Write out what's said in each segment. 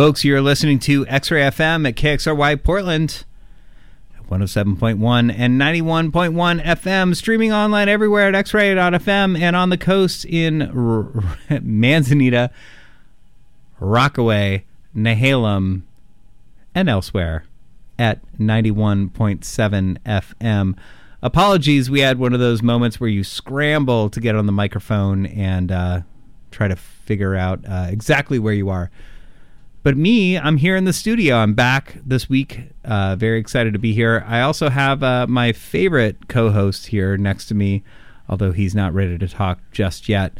Folks, you're listening to X Ray FM at KXRY Portland. 107.1 and 91.1 FM, streaming online everywhere at xray.fm and on the coast in R- Manzanita, Rockaway, Nehalem, and elsewhere at 91.7 FM. Apologies, we had one of those moments where you scramble to get on the microphone and uh, try to figure out uh, exactly where you are. But me, I'm here in the studio. I'm back this week. Uh, very excited to be here. I also have uh, my favorite co host here next to me, although he's not ready to talk just yet.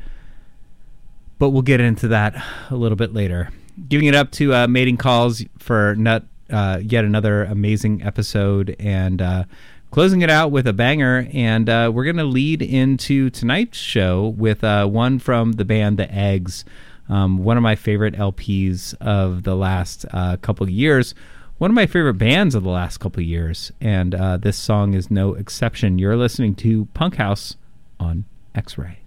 But we'll get into that a little bit later. Giving it up to uh, Mating Calls for nut, uh, yet another amazing episode and uh, closing it out with a banger. And uh, we're going to lead into tonight's show with one from the band The Eggs. Um, one of my favorite LPs of the last uh, couple years. One of my favorite bands of the last couple years. And uh, this song is no exception. You're listening to Punk House on X Ray.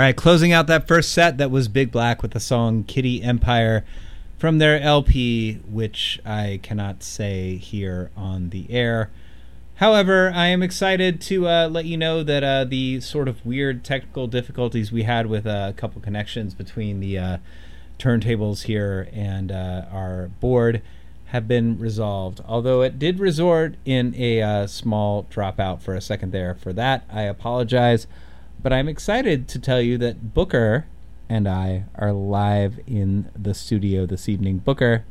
All right, closing out that first set, that was Big Black with the song Kitty Empire from their LP, which I cannot say here on the air. However, I am excited to uh, let you know that uh, the sort of weird technical difficulties we had with uh, a couple connections between the uh, turntables here and uh, our board have been resolved. Although it did resort in a uh, small dropout for a second there. For that, I apologize. But I'm excited to tell you that Booker and I are live in the studio this evening. Booker,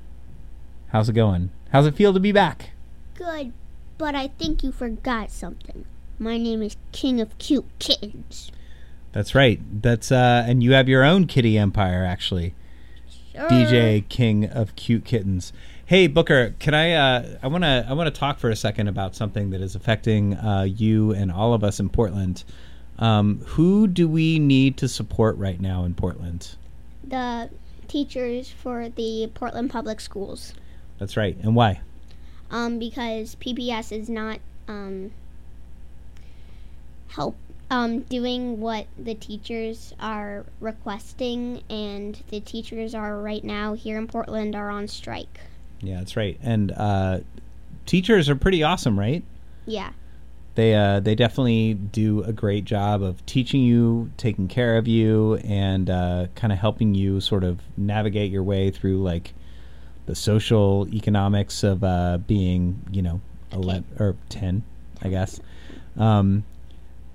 how's it going? How's it feel to be back? Good, but I think you forgot something. My name is King of Cute Kittens. That's right. That's uh and you have your own kitty empire actually. Sure. DJ King of Cute Kittens. Hey Booker, can I uh I want to I want to talk for a second about something that is affecting uh you and all of us in Portland. Um who do we need to support right now in Portland? The teachers for the Portland Public Schools. That's right. And why? Um, because PPS is not um help um doing what the teachers are requesting, and the teachers are right now here in Portland are on strike. Yeah, that's right. And uh teachers are pretty awesome, right? Yeah. They uh, they definitely do a great job of teaching you, taking care of you, and uh, kind of helping you sort of navigate your way through like the social economics of uh, being, you know, eleven or ten, I guess. Um,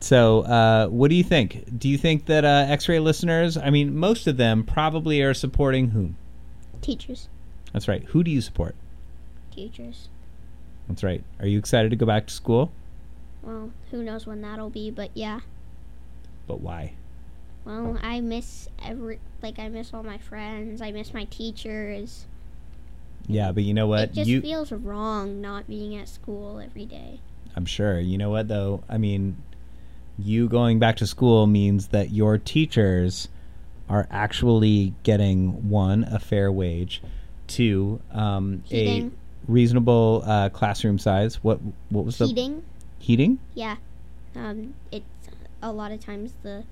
so, uh, what do you think? Do you think that uh, X-ray listeners? I mean, most of them probably are supporting whom? Teachers. That's right. Who do you support? Teachers. That's right. Are you excited to go back to school? Well, who knows when that'll be, but yeah. But why? Well, I miss every like I miss all my friends. I miss my teachers. Yeah, but you know what? It just you feels wrong not being at school every day. I'm sure. You know what though? I mean, you going back to school means that your teachers are actually getting one a fair wage, two um, a reasonable uh, classroom size. What what was the Heating, yeah. Um, it's a lot of times the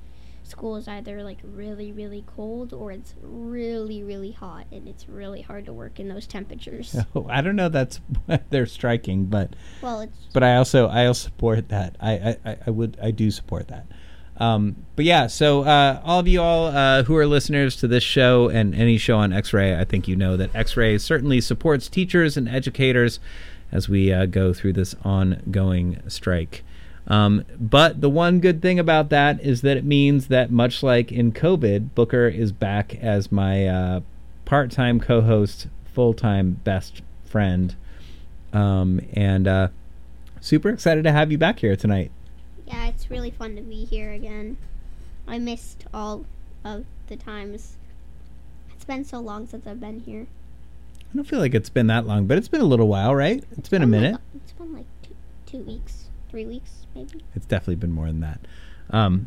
school is either like really really cold or it's really really hot, and it's really hard to work in those temperatures. Oh, I don't know. That's they're striking, but Well, it's but I also I also support that. I I, I- I would I do support that. Um, but yeah, so uh, all of you all uh, who are listeners to this show and any show on X-Ray, I think you know that X-Ray certainly supports teachers and educators as we uh, go through this ongoing strike. Um, but the one good thing about that is that it means that much like in COVID, Booker is back as my uh, part-time co-host, full-time best friend, um, and uh, super excited to have you back here tonight. yeah, it's really fun to be here again. I missed all of the times. It's been so long since I've been here. I don't feel like it's been that long, but it's been a little while, right? it's been a like- minute. it's been like two, two weeks, three weeks, maybe. It's definitely been more than that. Um,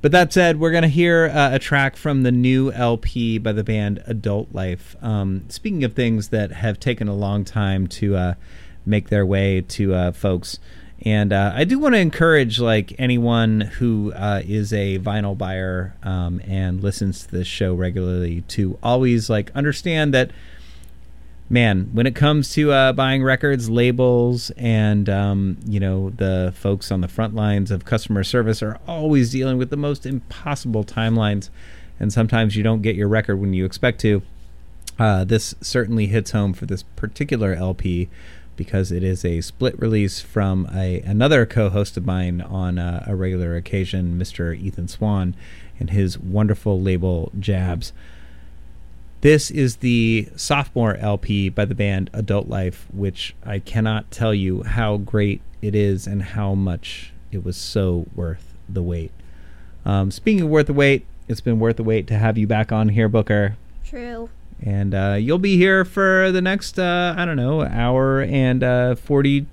but that said, we're going to hear uh, a track from the new LP by the band Adult Life. Um, speaking of things that have taken a long time to uh, make their way to uh, folks, and uh, I do want to encourage like anyone who uh, is a vinyl buyer um, and listens to this show regularly to always like understand that man, when it comes to uh, buying records, labels, and um, you know the folks on the front lines of customer service are always dealing with the most impossible timelines, and sometimes you don't get your record when you expect to. Uh, this certainly hits home for this particular LP because it is a split release from a another co-host of mine on uh, a regular occasion, Mr. Ethan Swan, and his wonderful label Jabs. This is the sophomore LP by the band Adult Life, which I cannot tell you how great it is and how much it was so worth the wait. Um, speaking of worth the wait, it's been worth the wait to have you back on here, Booker. True. And uh, you'll be here for the next, uh, I don't know, hour and uh, 40,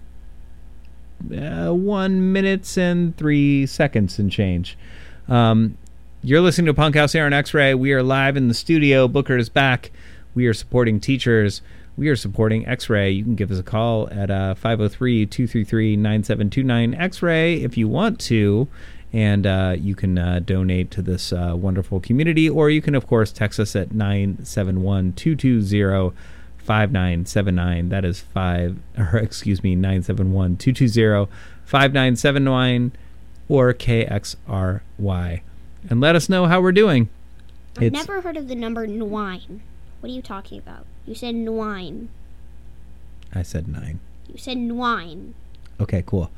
uh, minutes and three seconds and change. Um, you're listening to Punk House Air and X-Ray. We are live in the studio. Booker is back. We are supporting teachers. We are supporting X-Ray. You can give us a call at uh, 503-233-9729 X-Ray if you want to. And uh, you can uh, donate to this uh, wonderful community, or you can, of course, text us at 971 220 5979. That is 5, or excuse me, 971 220 5979 or KXRY. And let us know how we're doing. I've It's- never heard of the number nine. What are you talking about? You said nine. I said 9. You said nine. Okay, cool.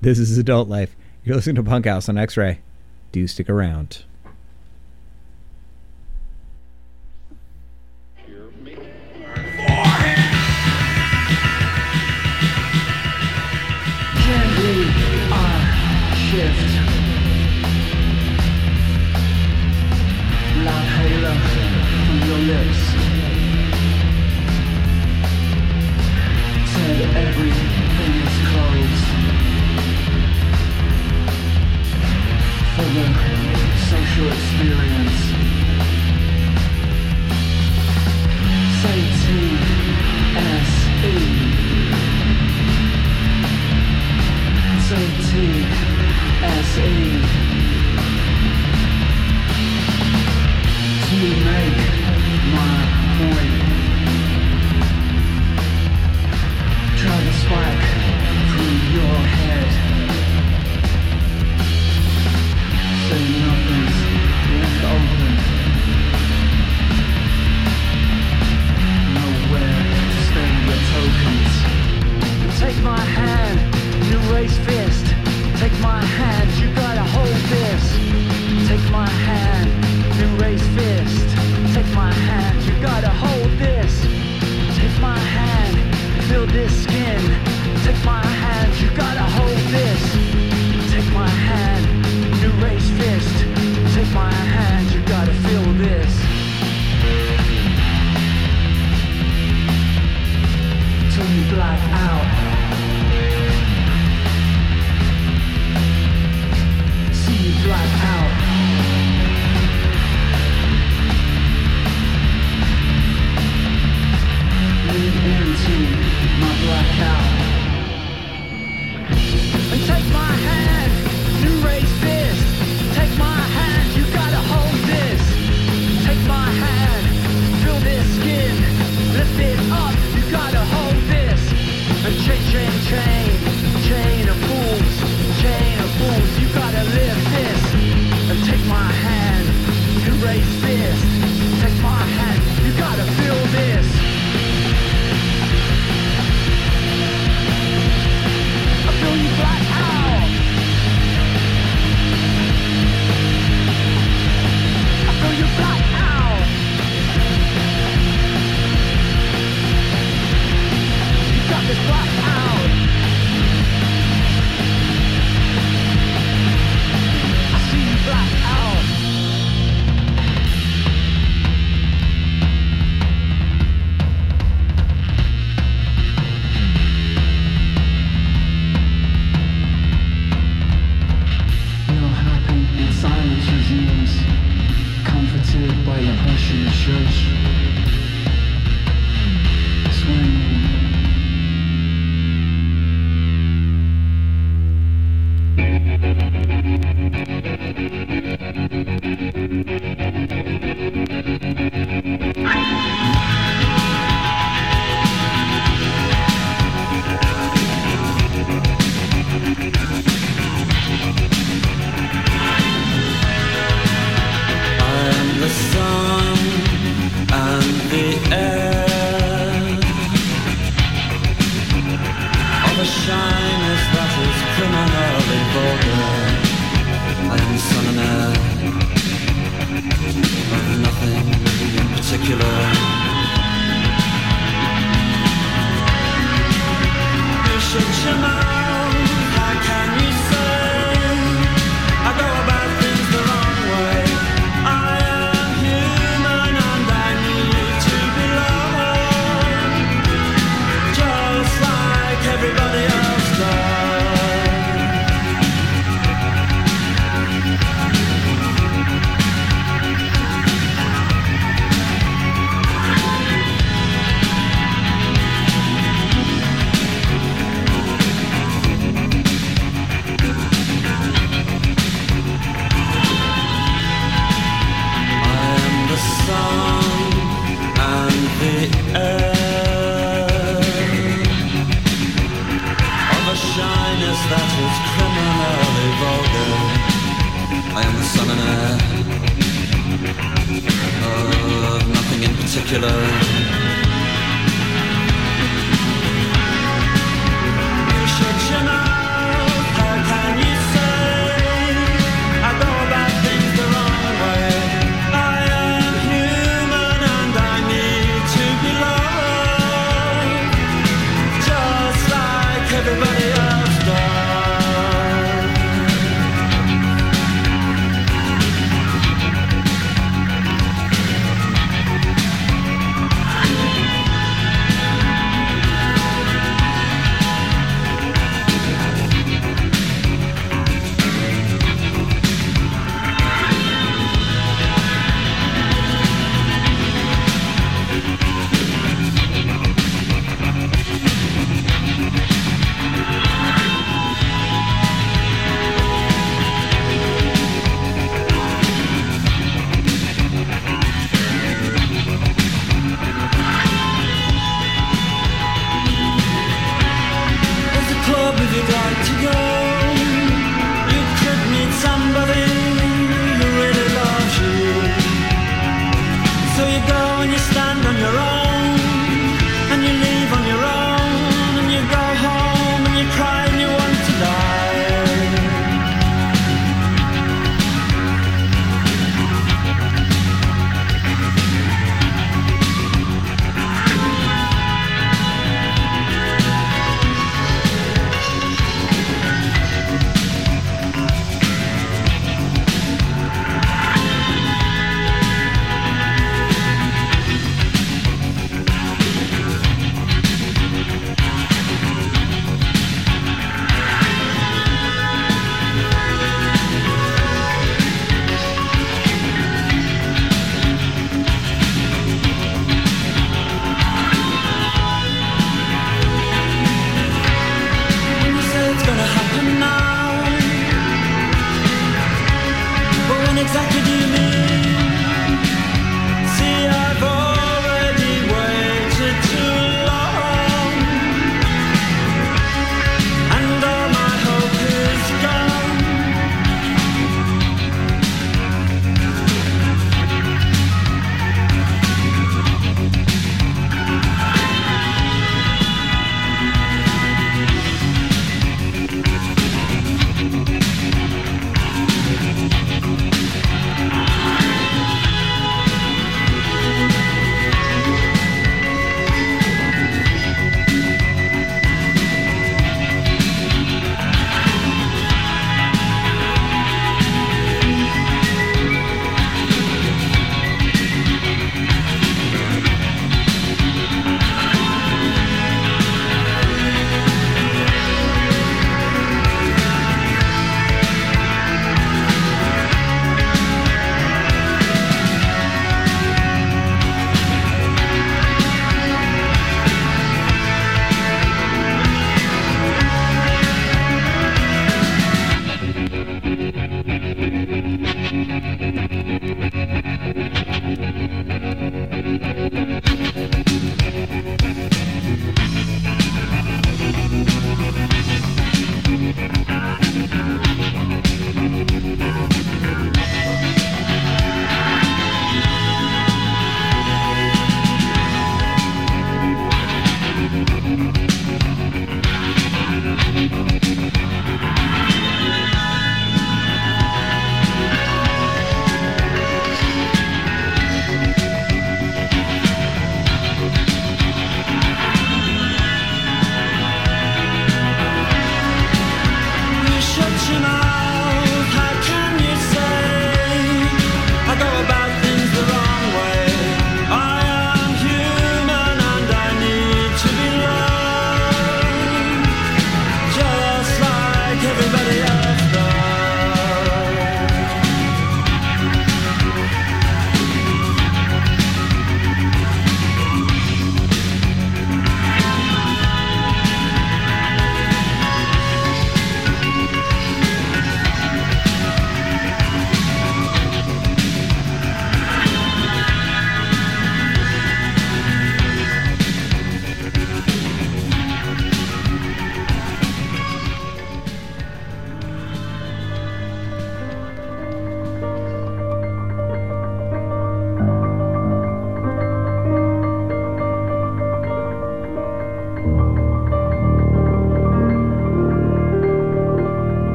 This is Adult Life. You're listening to Punk House on X Ray. Do stick around. Gently I uh, shift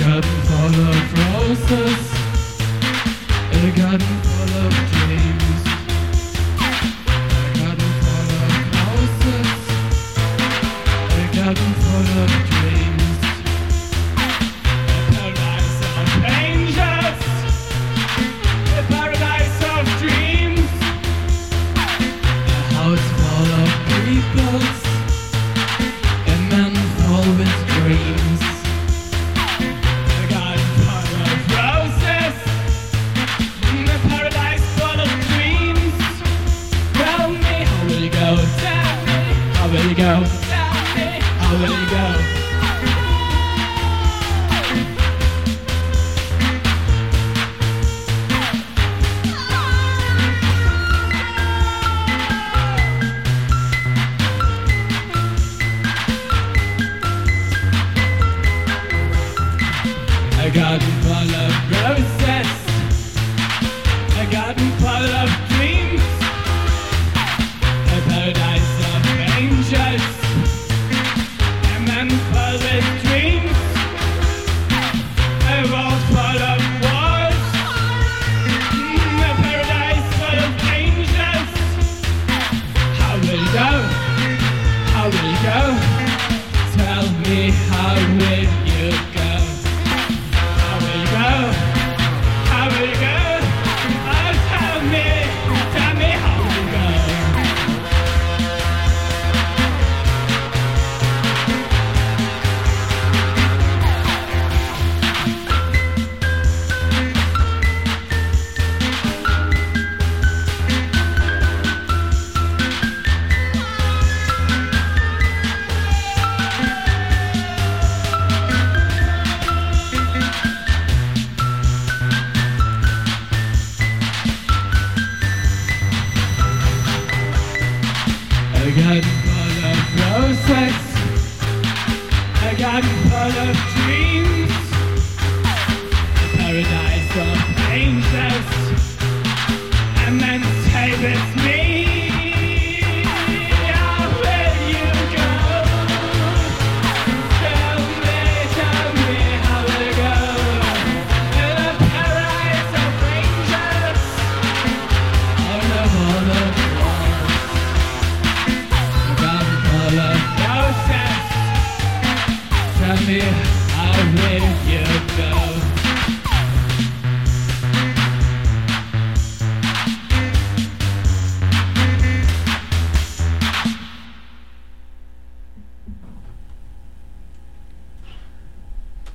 garden full of roses. In a garden full of dreams. In a garden full of roses. In a garden full of dreams.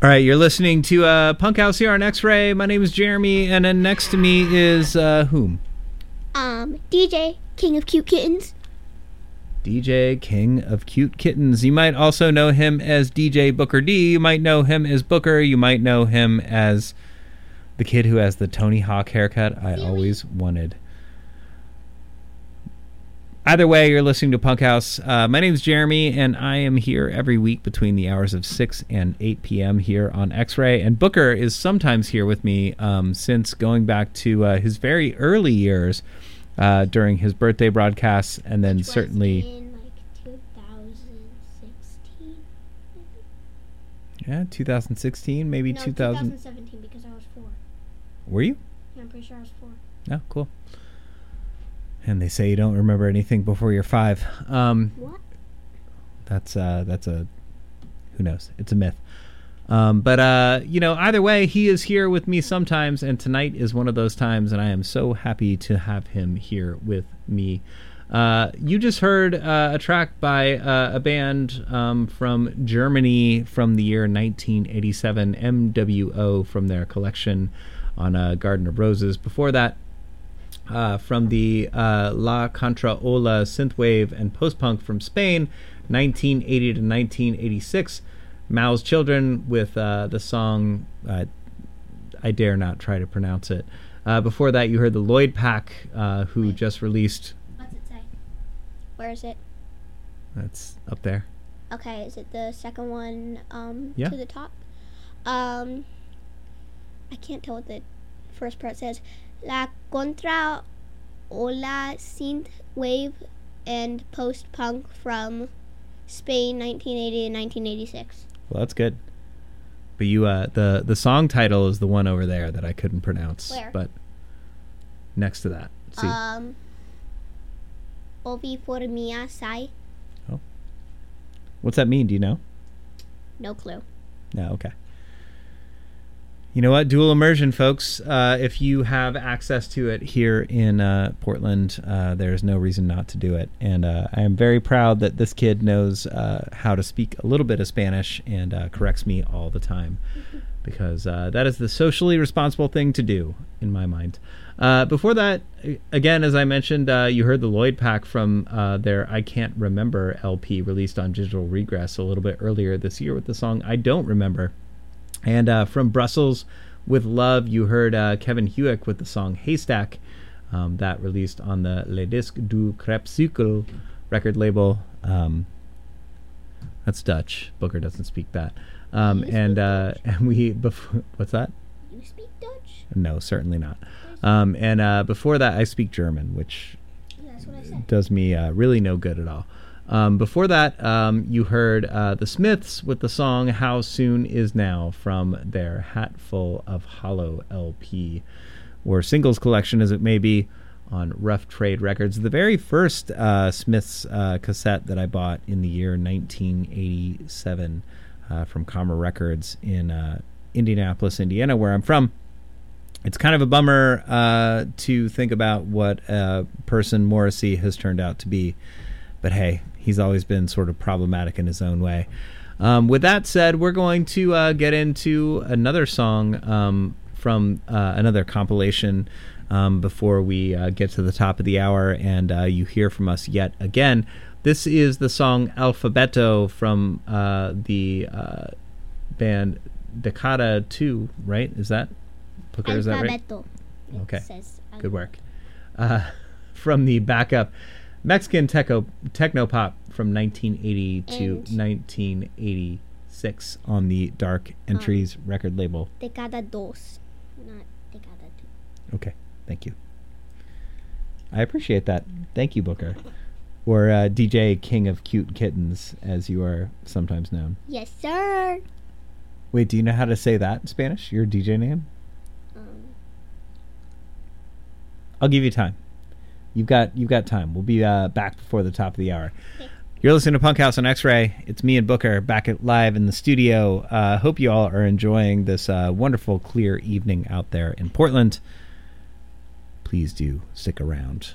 All right, you're listening to uh, Punk House here on X-Ray. My name is Jeremy, and then next to me is uh, whom? Um, DJ, King of Cute Kittens. DJ King of Cute Kittens. You might also know him as DJ Booker D. You might know him as Booker. You might know him as the kid who has the Tony Hawk haircut I always wanted. Either way, you're listening to Punk House. Uh, my name is Jeremy, and I am here every week between the hours of 6 and 8 p.m. here on X Ray. And Booker is sometimes here with me um, since going back to uh, his very early years uh, during his birthday broadcasts, and then which certainly. in like 2016. Yeah, 2016, maybe no, 2000. 2017 because I was four. Were you? Yeah, I'm pretty sure I was four. Yeah, cool. And they say you don't remember anything before you're five. Um, What? that's uh, that's a who knows? It's a myth. Um, but uh, you know, either way, he is here with me sometimes, and tonight is one of those times, and I am so happy to have him here with me. Uh, you just heard uh, a track by uh, a band um, from Germany from the year 1987, MWO, from their collection on uh, Garden of Roses. Before that, uh, from the uh, La Contra Ola synthwave and post punk from Spain, 1980 to 1986. Mao's Children with uh, the song uh, I dare not try to pronounce it. Uh, before that, you heard the Lloyd Pack, uh, who just released. What's it say? Where is it? That's up there. Okay, is it the second one um, Yeah. to the top? Um, I can't tell what the first part says. La Contra Ola Synth Wave and Post Punk from Spain, 1980 and 1986. Well, that's good. But you, uh, the the song title is the one over there that I couldn't pronounce. Where? But next to that, see, Um. Ovi por mia sai. Oh, what's that mean? Do you know? No clue. No, okay. You know what? Dual immersion, folks. Uh, if you have access to it here in uh, Portland, uh, there's no reason not to do it. And uh, I am very proud that this kid knows uh, how to speak a little bit of Spanish and uh, corrects me all the time because uh, that is the socially responsible thing to do, in my mind. Uh, before that, again, as I mentioned, uh, you heard the Lloyd pack from uh, their I Can't Remember LP released on Digital Regress a little bit earlier this year with the song I Don't Remember. And uh, from Brussels with Love, you heard uh, Kevin Hewick with the song Haystack. Um, that released on the Le Disque du Crepuscule record label. Um, that's Dutch. Booker doesn't speak that. Um, and uh, and we before what's that? You speak Dutch? No, certainly not. Um, and uh, before that, I speak German, which That's what I said. does me uh, really no good at all. Um, before that, um, you heard uh, the Smiths with the song "How Soon Is Now" from their Hatful of Hollow LP, or singles collection, as it may be, on Rough Trade Records. The very first uh, Smiths uh, cassette that I bought in the year 1987 uh, from Karma Records in uh, Indianapolis, Indiana, where I'm from it's kind of a bummer uh, to think about what person Morrissey has turned out to be. But hey, he's always been sort of problematic in his own way. Um, with that said, we're going to uh, get into another song um, from uh, another compilation um, before we uh, get to the top of the hour and uh, you hear from us yet again. This is the song Alfabeto from uh, the uh, band Decada 2, right? Is that? Booker, is that right? Alfabeto. Okay. Good work. Uh, from the backup Mexican techno techno pop from 1980 to And- 1986 on the Dark Entries record label. Decada dos, not Decada two. Okay, thank you. I appreciate that. Thank you, Booker. Or uh, DJ King of Cute Kittens, as you are sometimes known. Yes, sir. Wait, do you know how to say that in Spanish? Your DJ name? Um, I'll give you time. You've got you've got time. We'll be uh, back before the top of the hour. You're listening to Punk House on X-Ray. It's me and Booker back at live in the studio. Uh, hope you all are enjoying this uh, wonderful, clear evening out there in Portland. Please do stick around.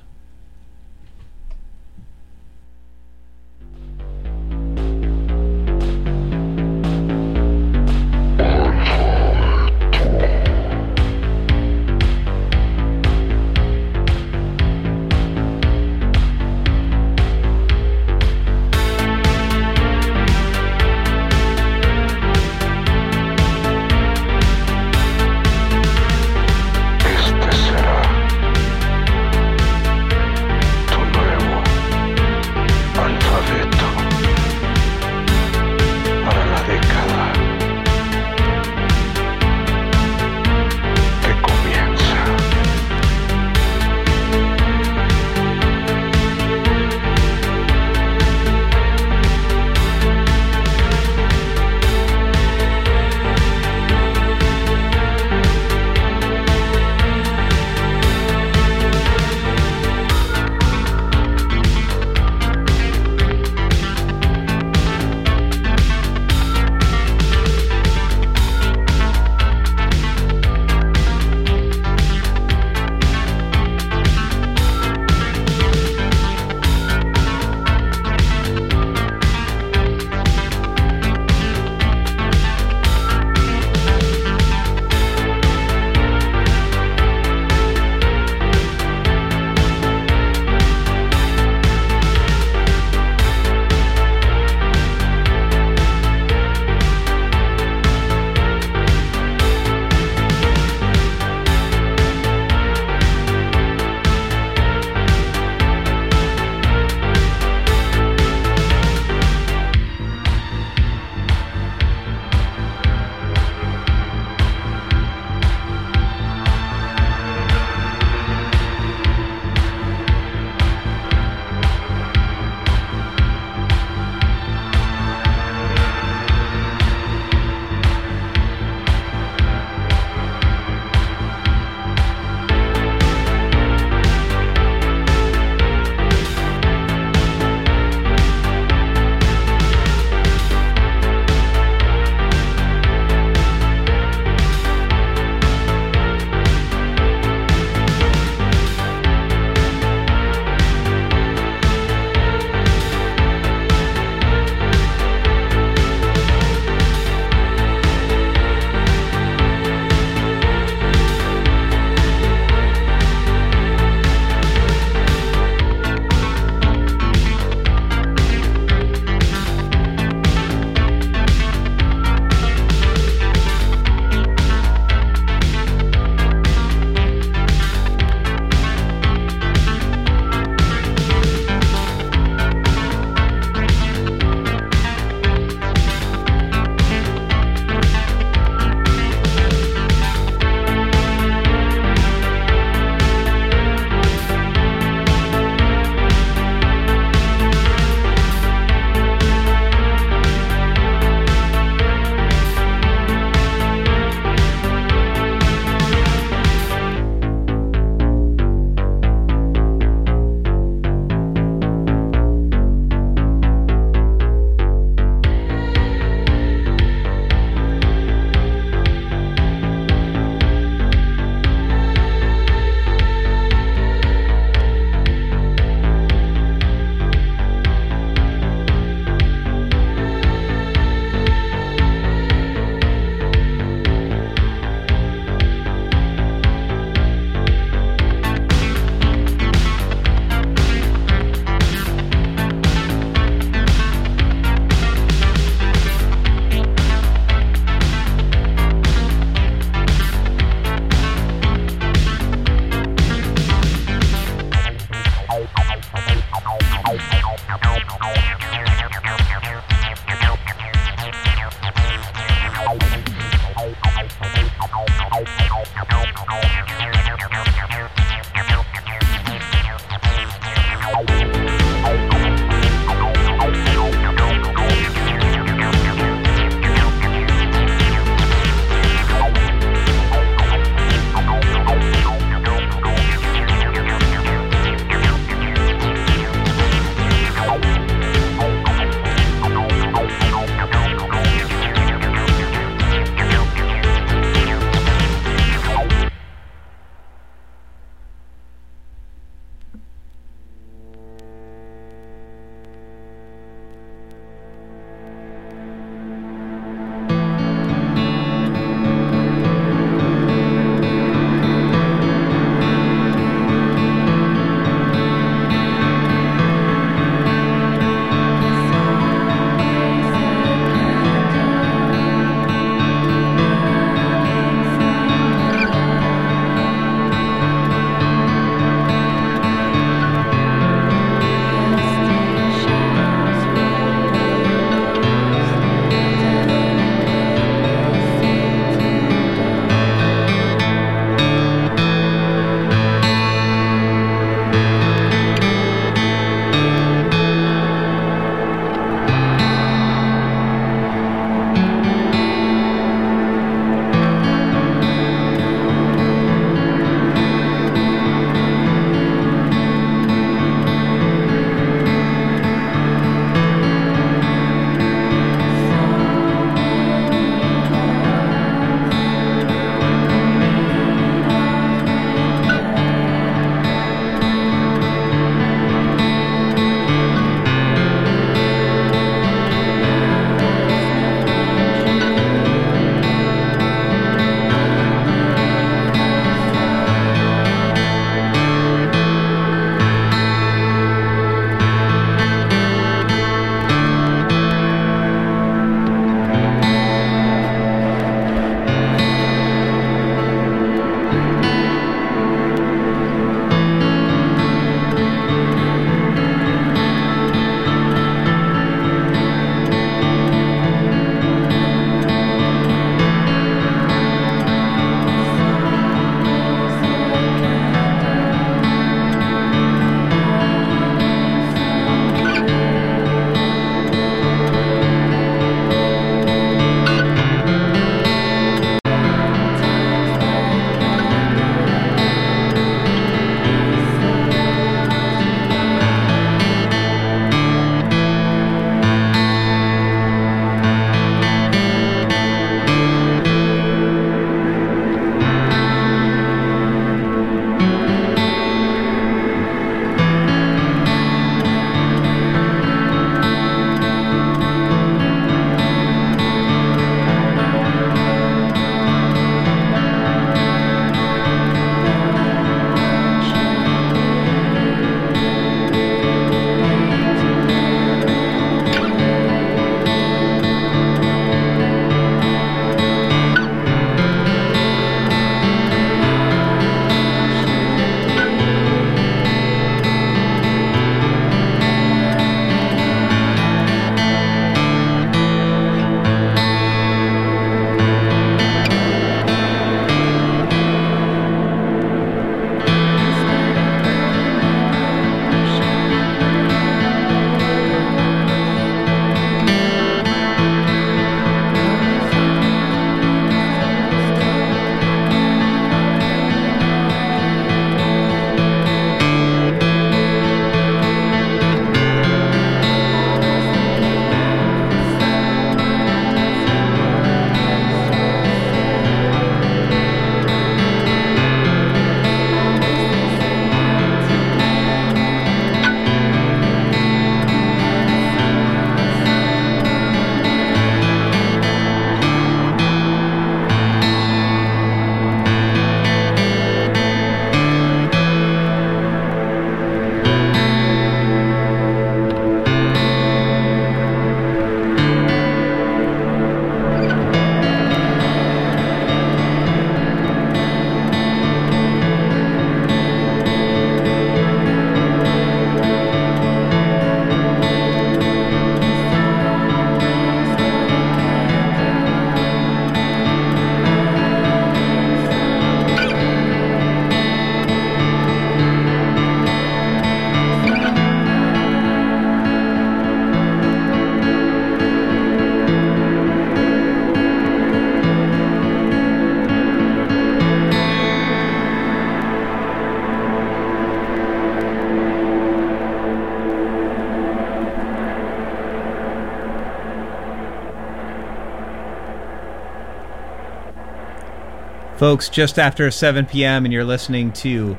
Folks, just after 7 p.m., and you're listening to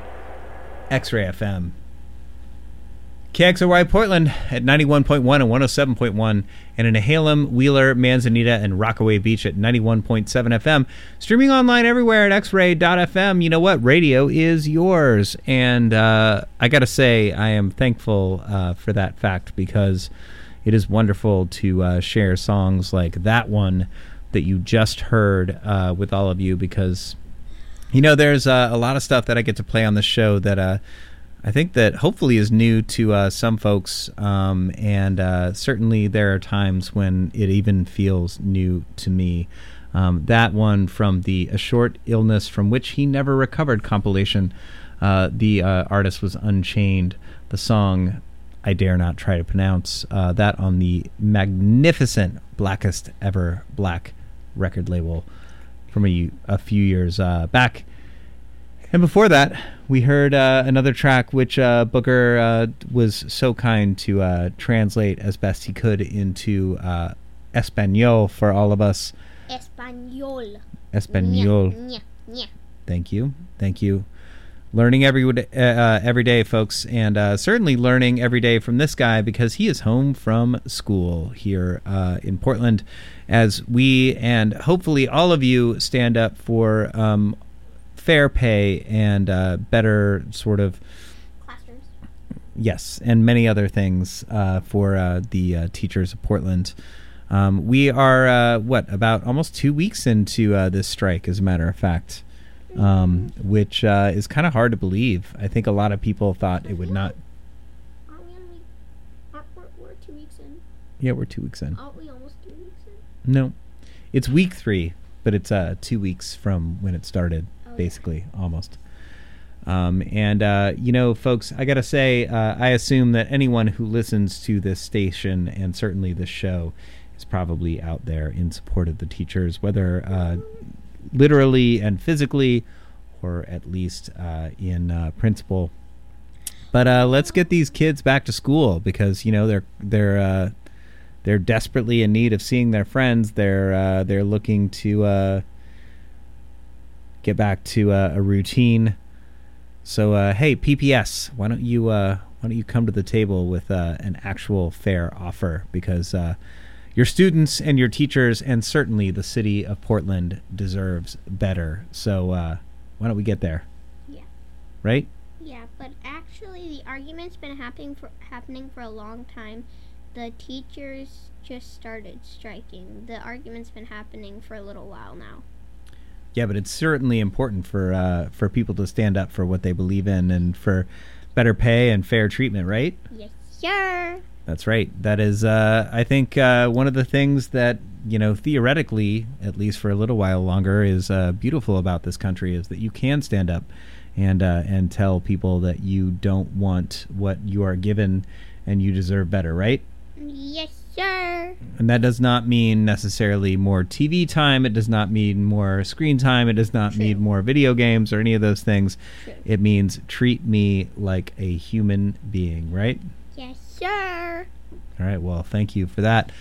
X Ray FM. KXRY Portland at 91.1 and 107.1, and in Nehalem, Wheeler, Manzanita, and Rockaway Beach at 91.7 FM. Streaming online everywhere at xray.fm. You know what? Radio is yours. And uh, I got to say, I am thankful uh, for that fact because it is wonderful to uh, share songs like that one that you just heard uh, with all of you because you know there's uh, a lot of stuff that I get to play on the show that uh, I think that hopefully is new to uh, some folks, um, and uh, certainly there are times when it even feels new to me. Um, that one from the A Short Illness from Which He Never Recovered compilation. Uh, the uh, artist was Unchained. The song I dare not try to pronounce. Uh, that on the magnificent Blackest Ever Black record label from a, a few years uh, back. And before that, we heard uh, another track which uh, Booker uh, was so kind to uh, translate as best he could into uh, Espanol for all of us. Espanol. Espanol. Nya, nya. Thank you. Thank you. Learning every uh, uh, every day, folks, and uh, certainly learning every day from this guy because he is home from school here uh, in Portland. As we and hopefully all of you stand up for um, fair pay and uh, better sort of Classrooms. Yes, and many other things uh, for uh, the uh, teachers of Portland. Um, we are uh, what about almost two weeks into uh, this strike, as a matter of fact, um, which uh, is kind of hard to believe. I think a lot of people thought it would not. Aren't we only? Aren't we're, we're two weeks in? Yeah, we're two weeks in. Aren't we almost two weeks in? No, it's week three, but it's uh, two weeks from when it started, Okay. basically, almost. Um, and uh, you know, folks, I gotta say, uh, I assume that anyone who listens to this station and certainly this show is probably out there in support of the teachers, whether uh, literally and physically, or at least uh, in uh, principle. But uh, let's get these kids back to school because you know they're they're uh, they're desperately in need of seeing their friends. They're uh, they're looking to uh, get back to a routine. So uh, hey, PPS, why don't you uh, why don't you come to the table with an actual fair offer because uh, your students and your teachers and certainly the city of Portland deserves better. So uh, why don't we get there? Yeah. Right? Yeah, but actually, the argument's been happening for happening for a long time. The teachers just started striking. The argument's been happening for a little while now. Yeah, but it's certainly important for uh, for people to stand up for what they believe in and for better pay and fair treatment, right? Yes, sir. That's right. That is, uh, I think, uh, one of the things that you know, theoretically, at least for a little while longer, is uh, beautiful about this country is that you can stand up and uh, and tell people that you don't want what you are given and you deserve better, right? Yes, sir. And that does not mean necessarily more TV time. It does not mean more screen time. It does not True. mean more video games or any of those things. True. It means treat me like a human being, right? Sir. All right. Well, thank you for that.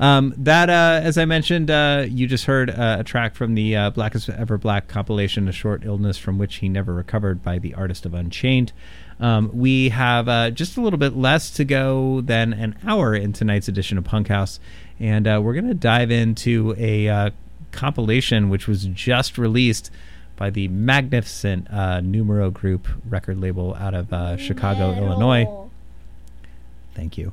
Um, that, uh, as I mentioned, uh, you just heard uh, a track from the uh, Blackest Ever Black compilation, A Short Illness from Which He Never Recovered by the artist of Unchained. Um, we have uh, just a little bit less to go than an hour in tonight's edition of Punk House, and uh, we're going to dive into a uh, compilation which was just released by the magnificent uh, Numero Group record label out of uh, Chicago, Illinois. Thank you.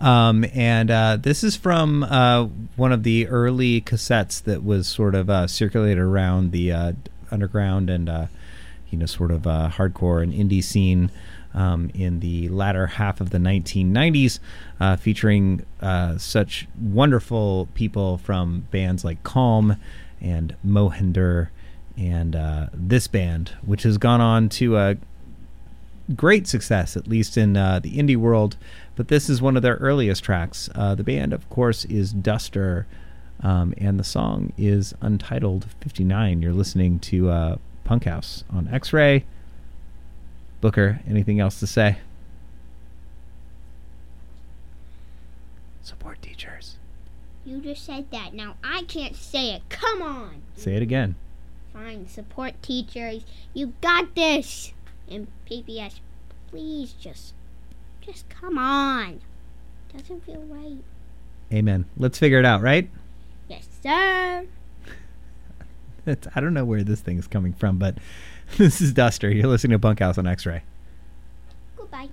Um, and uh, this is from uh, one of the early cassettes that was sort of uh, circulated around the uh, underground and uh, you know sort of uh, hardcore and indie scene um, in the latter half of the 1990s, uh, featuring such wonderful people from bands like Calm and Mohinder and this band, which has gone on to great success, at least in the indie world. But this is one of their earliest tracks. Uh, the band, of course, is Duster, um, and the song is Untitled 59. You're listening to uh, Punk House on X Ray. Booker, anything else to say? Support teachers. You just said that. Now I can't say it. Come on. Say it again. Fine. fine. Support teachers. You got this. And PPS, please just, just come on. Doesn't feel right. Amen. Let's figure it out, right? Yes, sir. It's, I don't know where this thing is coming from, but this is Duster. You're listening to Punk House on X-Ray. Goodbye.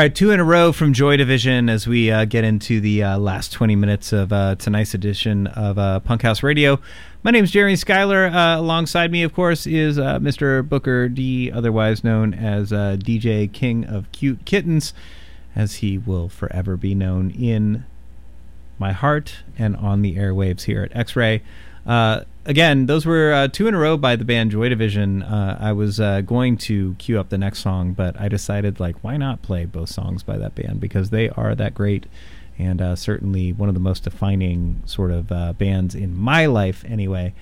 Right, two in a row from Joy Division as we uh, get into the uh, last 20 minutes of uh, tonight's edition of uh, Punk House Radio. My name is Jeremy Schuyler. Uh, alongside me, of course, is uh, Mr. Booker D, otherwise known as DJ King of Cute Kittens, as he will forever be known in my heart and on the airwaves here at X Ray. Uh, again, those were uh, two in a row by the band Joy Division. Uh, I was uh, going to queue up the next song, but I decided, like, why not play both songs by that band because they are that great and uh, certainly one of the most defining sort of uh, bands in my life, anyway.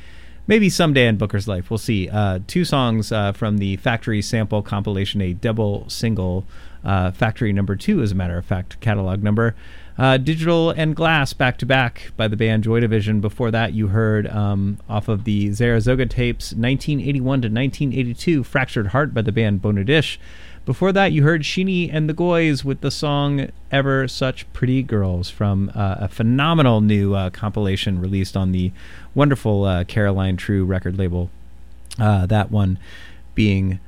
Maybe someday in Booker's life, we'll see. Uh, two songs from the Factory Sample compilation, a double single, Factory number two, as a matter of fact, catalog number. Uh, Digital and Glass back to back by the band Joy Division. Before that, you heard um, off of the Zaragoza tapes 1981 to 1982, Fractured Heart by the band Bona Dish. Before that, you heard Sheeny and the Goys with the song Ever Such Pretty Girls from uh, a phenomenal new uh, compilation released on the wonderful uh, Caroline True record label. Uh, that one being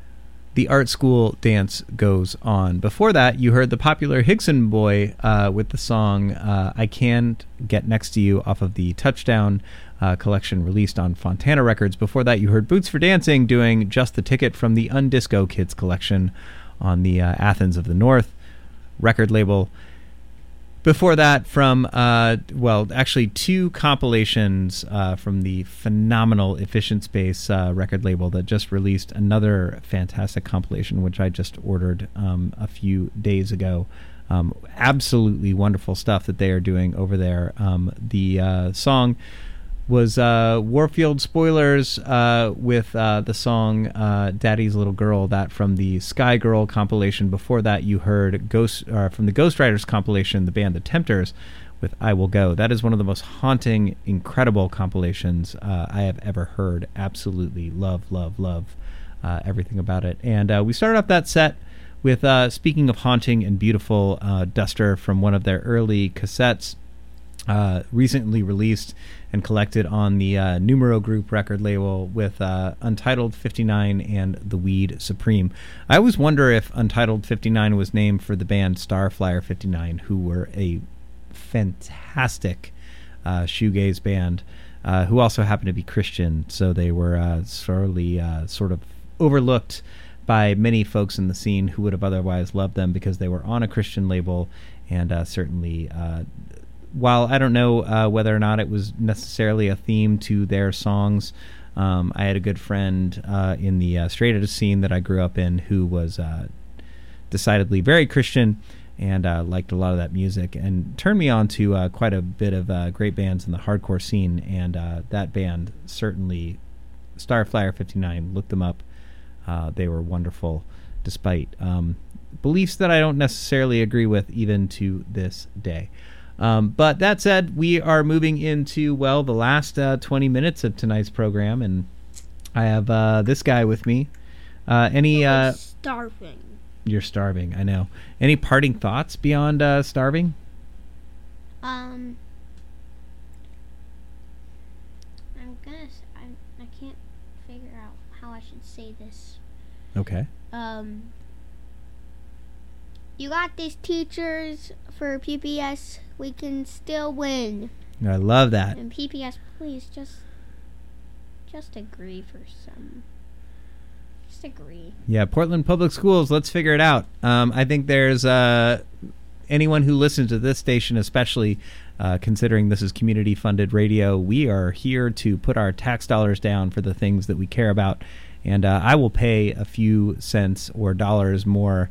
the art school dance goes on. Before that, you heard the popular Higson Boy uh, with the song uh, I Can't Get Next to You off of the Touchdown uh, collection released on Fontana Records. Before that, you heard Boots for Dancing doing Just the Ticket from the Undisco Kids collection on the uh, Athens of the North record label. Before that, from uh, well, actually two compilations uh, from the phenomenal Efficient Space uh, record label that just released another fantastic compilation, which I just ordered um, a few days ago. Um, absolutely wonderful stuff that they are doing over there. Um, the uh, song was uh, Warfield Spillers uh, with uh, the song uh, "Daddy's Little Girl," that from the Sky Girl compilation. Before that, you heard Ghost uh, from the Ghost Riders compilation, the band The Tempters, with "I Will Go." That is one of the most haunting, incredible compilations uh, I have ever heard. Absolutely love, love, love everything about it. And we started off that set with speaking of haunting and beautiful, Duster from one of their early cassettes uh, recently released and collected on the uh, Numero Group record label with uh, Untitled 59 and The Weed Supreme. I always wonder if Untitled 59 was named for the band Starflyer 59, who were a fantastic uh, shoegaze band. Uh, who also happened to be Christian, so they were uh, sorely uh, sort of overlooked by many folks in the scene who would have otherwise loved them because they were on a Christian label and certainly while I don't know uh, whether or not it was necessarily a theme to their songs, um, I had a good friend uh, in the uh, straight edge scene that I grew up in who was uh, decidedly very Christian and uh, liked a lot of that music and turned me on to uh, quite a bit of uh, great bands in the hardcore scene. And that band certainly, Starflyer 59, looked them up. They were wonderful despite um, beliefs that I don't necessarily agree with even to this day. Um, but that said, we are moving into, well, the last uh, 20 minutes of tonight's program, and I have uh, this guy with me. Uh, any, uh, starving. you're starving, I know. Any parting thoughts beyond uh, starving? Um, I'm gonna. I'm, I can't figure out how I should say this. Okay. Um, you got these teachers for PPS. We can still win. I love that. And PPS, please just, just agree for some. Just agree. Yeah, Portland Public Schools. Let's figure it out. Um, I think there's uh, anyone who listens to this station, especially uh, considering this is community-funded radio. We are here to put our tax dollars down for the things that we care about, and uh, I will pay a few cents or dollars more.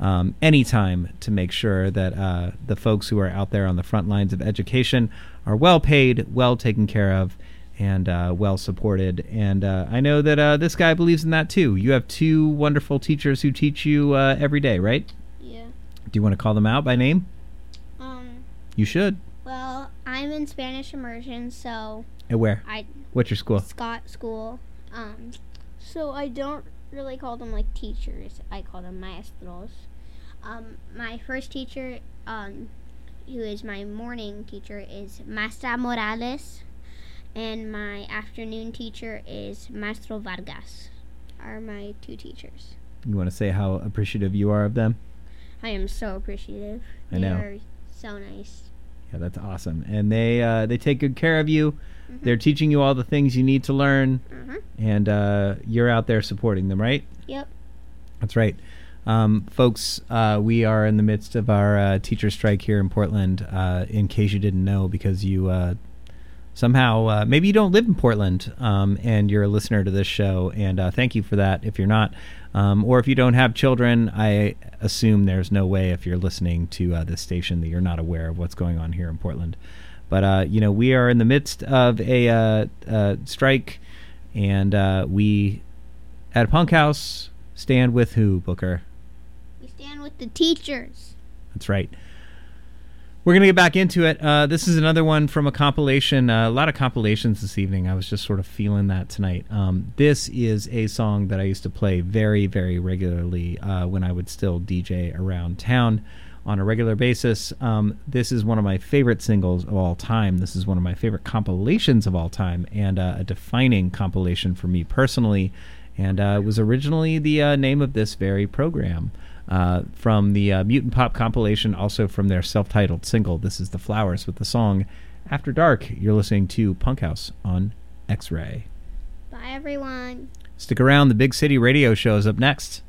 Um, anytime to make sure that uh, the folks who are out there on the front lines of education are well paid, well taken care of, and uh, well supported. And uh, I know that uh, this guy believes in that too. You have two wonderful teachers who teach you uh, every day, right? Yeah. Do you want to call them out by name? Um. You should. Well, I'm in Spanish immersion, so At where? I What's your school? Scott school. Um, so I don't really call them like teachers. I call them maestros. Um, my first teacher, um, who is my morning teacher, is Maestra Morales, and my afternoon teacher is Maestro Vargas. Are my two teachers. You want to say how appreciative you are of them? I am so appreciative. I know. They're so nice. Yeah, that's awesome. And they uh, they take good care of you. Mm-hmm. They're teaching you all the things you need to learn, Uh-huh. and uh, you're out there supporting them, right? Yep. That's right. Um, folks, uh, we are in the midst of our uh, teacher strike here in Portland, uh, in case you didn't know, because you uh, somehow, uh, maybe you don't live in Portland um, and you're a listener to this show, and uh, thank you for that if you're not. Um, or if you don't have children, I assume there's no way if you're listening to this station that you're not aware of what's going on here in Portland. But, you know, we are in the midst of a strike, and we at Punk House stand with who, Booker? With the teachers. That's right. We're going to get back into it. Uh, this is another one from a compilation. Uh, a lot of compilations this evening. I was just sort of feeling that tonight. Um, this is a song that I used to play very, very regularly uh, when I would still DJ around town on a regular basis. Um, this is one of my favorite singles of all time. This is one of my favorite compilations of all time, and uh, a defining compilation for me personally. And uh, it was originally the uh, name of this very program uh, from the uh, Mutant Pop compilation, also from their self titled single. This is The Flowers with the song After Dark. You're listening to Punk House on X Ray. Bye, everyone. Stick around, the Big City Radio Show is up next.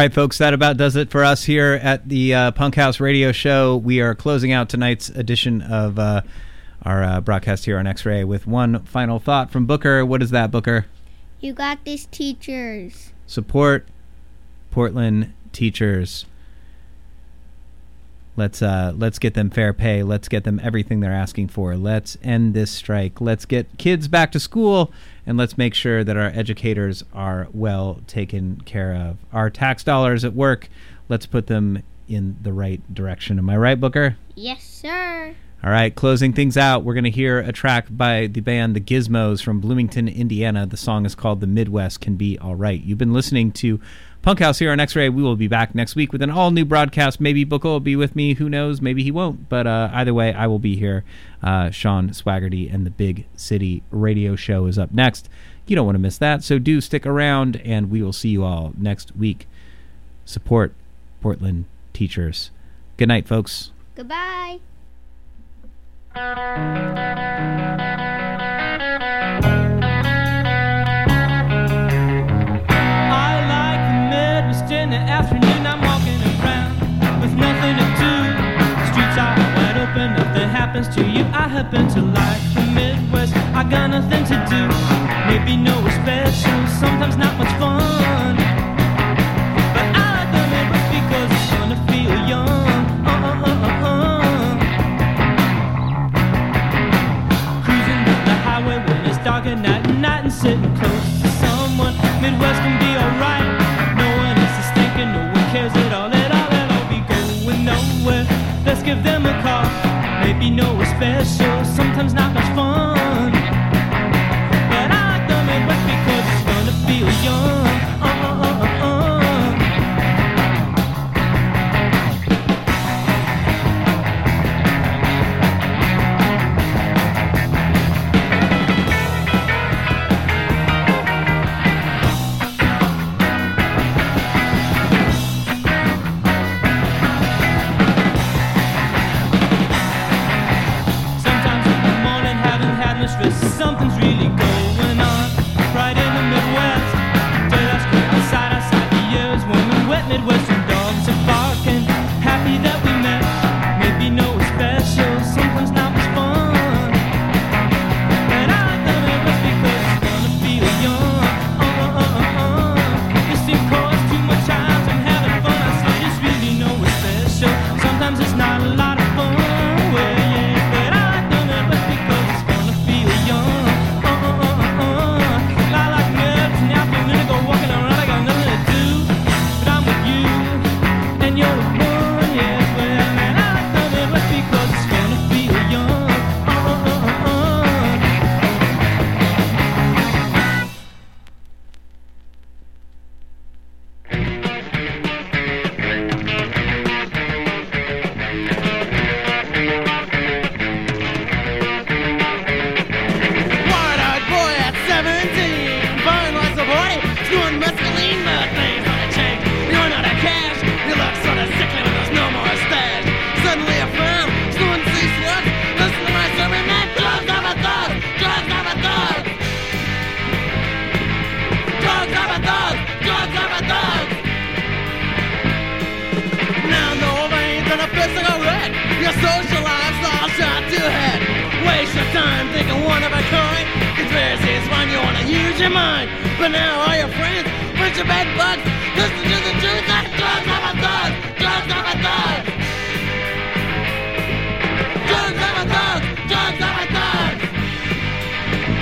All right, folks, that about does it for us here at the uh, Punk House Radio Show. We are closing out tonight's edition of uh, our uh, broadcast here on X Ray with one final thought from Booker. What is that, Booker? You got this, teachers. Support Portland teachers. Let's uh, let's get them fair pay. Let's get them everything they're asking for. Let's end this strike. Let's get kids back to school, and let's make sure that our educators are well taken care of. Our tax dollars at work. Let's put them in the right direction. Am I right, Booker? Yes, sir. All right, closing things out, we're going to hear a track by the band The Gizmos from Bloomington, Indiana. The song is called The Midwest Can Be All Right. You've been listening to Punk House here on X Ray. We will be back next week with an all new broadcast. Maybe Booker will be with me. Who knows? Maybe he won't. But uh, either way, I will be here. Uh, Sean Swaggerty and the Big City Radio Show is up next. You don't want to miss that. So do stick around, and we will see you all next week. Support Portland teachers. Good night, folks. Goodbye. Happens to you. I happen to like the Midwest. I got nothing to do. Maybe no special. Sometimes not much fun. Maybe nowhere special, sometimes not use your mind. But now all your friends, put your bad butts, listen to the truth that drugs have a thug, drugs. Drugs drugs